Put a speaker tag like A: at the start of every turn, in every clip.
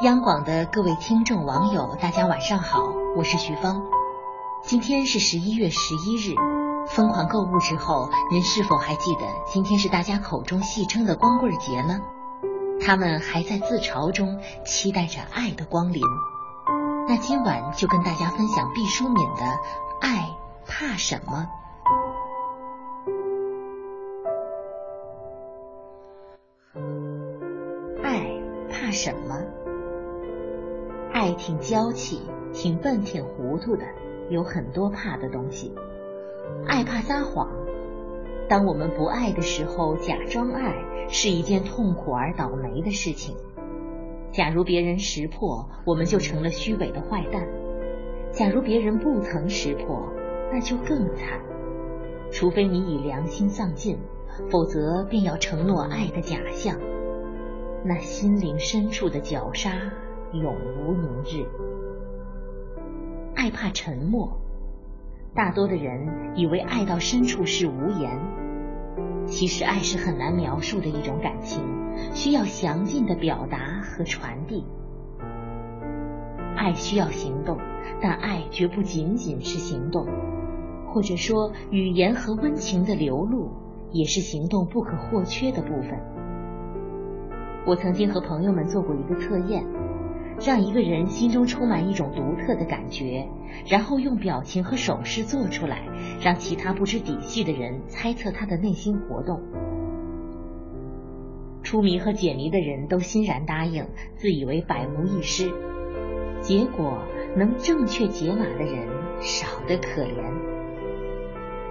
A: 央广的各位听众网友，大家晚上好，我是徐芳。今天是十一月十一日，疯狂购物之后，您是否还记得今天是大家口中戏称的光棍节呢？他们还在自嘲中期待着爱的光临。那今晚就跟大家分享毕淑敏的《爱怕什么》。爱怕什么？爱挺娇气，挺笨，挺糊涂的，有很多怕的东西。爱怕撒谎。当我们不爱的时候，假装爱是一件痛苦而倒霉的事情。假如别人识破，我们就成了虚伪的坏蛋；假如别人不曾识破，那就更惨。除非你以良心丧尽，否则便要承诺爱的假象。那心灵深处的绞杀，永无宁日。爱怕沉默。大多的人以为爱到深处是无言，其实爱是很难描述的一种感情，需要详尽的表达和传递。爱需要行动，但爱绝不仅仅是行动，或者说语言和温情的流露也是行动不可或缺的部分。我曾经和朋友们做过一个测验。让一个人心中充满一种独特的感觉，然后用表情和手势做出来，让其他不知底细的人猜测他的内心活动。出谜和解谜的人都欣然答应，自以为百无一失。结果能正确解码的人少得可怜。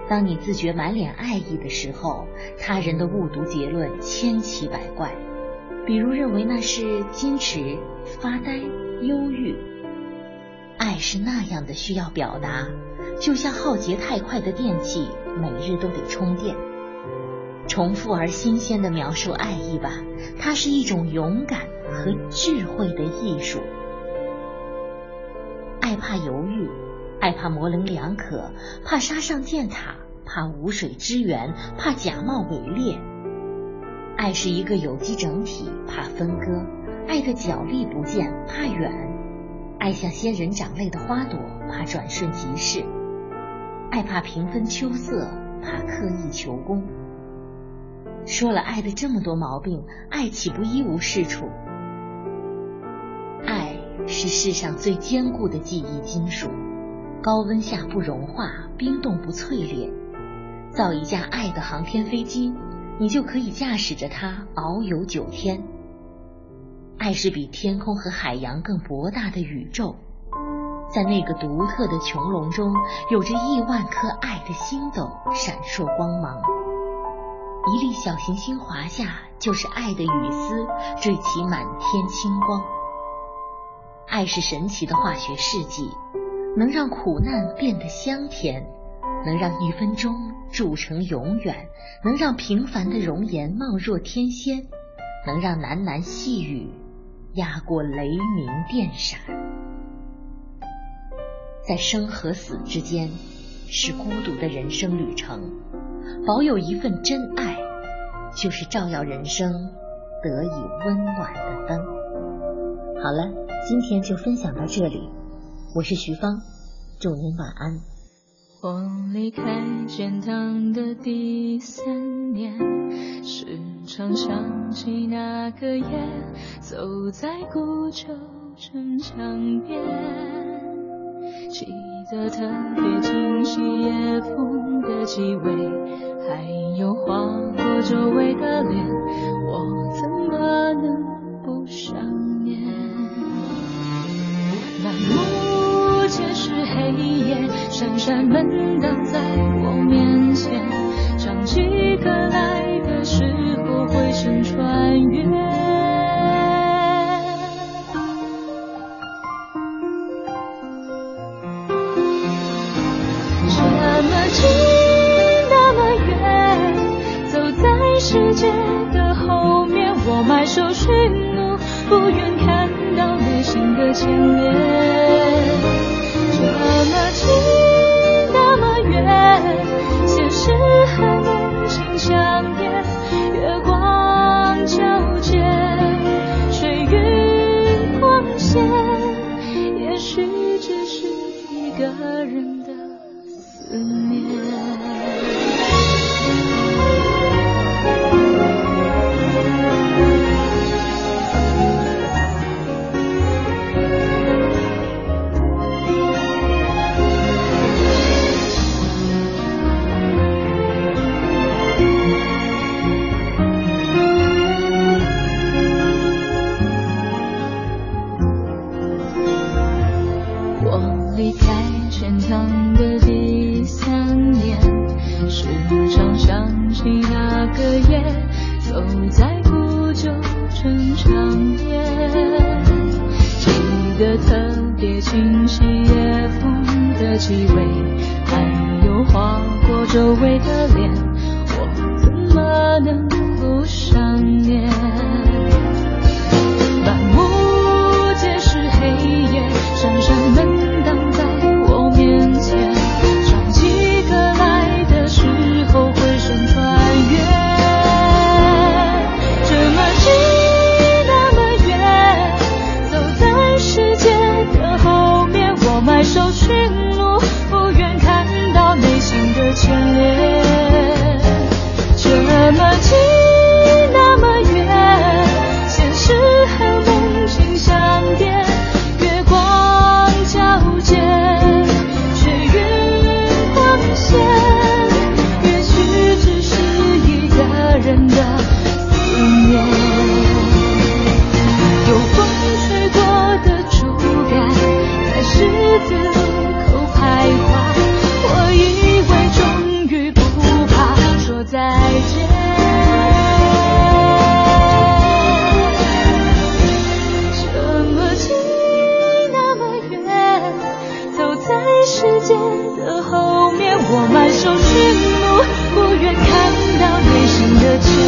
A: 当你自觉满脸爱意的时候，他人的误读结论千奇百怪。比如认为那是矜持、发呆、忧郁，爱是那样的需要表达，就像耗竭太快的电器，每日都得充电。重复而新鲜的描述爱意吧，它是一种勇敢和智慧的艺术。爱怕犹豫，爱怕模棱两可，怕杀上箭塔，怕无水支援，怕假冒伪劣。爱是一个有机整体，怕分割；爱的角力不见，怕远；爱像仙人掌类的花朵，怕转瞬即逝；爱怕平分秋色，怕刻意求功。说了爱的这么多毛病，爱岂不一无是处？爱是世上最坚固的记忆金属，高温下不融化，冰冻不淬炼。造一架爱的航天飞机。你就可以驾驶着它遨游九天。爱是比天空和海洋更博大的宇宙，在那个独特的穹隆中，有着亿万颗爱的星斗闪烁光芒。一粒小行星滑下，就是爱的雨丝缀起满天清光。爱是神奇的化学试剂，能让苦难变得香甜。能让一分钟铸成永远，能让平凡的容颜貌若天仙，能让喃喃细语压过雷鸣电闪。在生和死之间，是孤独的人生旅程。保有一份真爱，就是照耀人生得以温暖的灯。好了，今天就分享到这里，我是徐芳，祝您晚安。
B: 我离开建堂的第三年，时常想起那个夜，走在古旧城墙边，记得特别清晰夜风的气味，还有划过周围的脸，我怎么能不想闪闪门挡在我面前，唱起歌来的时候，回声穿越。这么近，那么远，走在世界的后面，我埋首寻路，不愿看到内心的牵连。清晰夜风的气味还有划过周围的脸我怎么能不想念街的后面，我满手寻路，不愿看到内心的缺。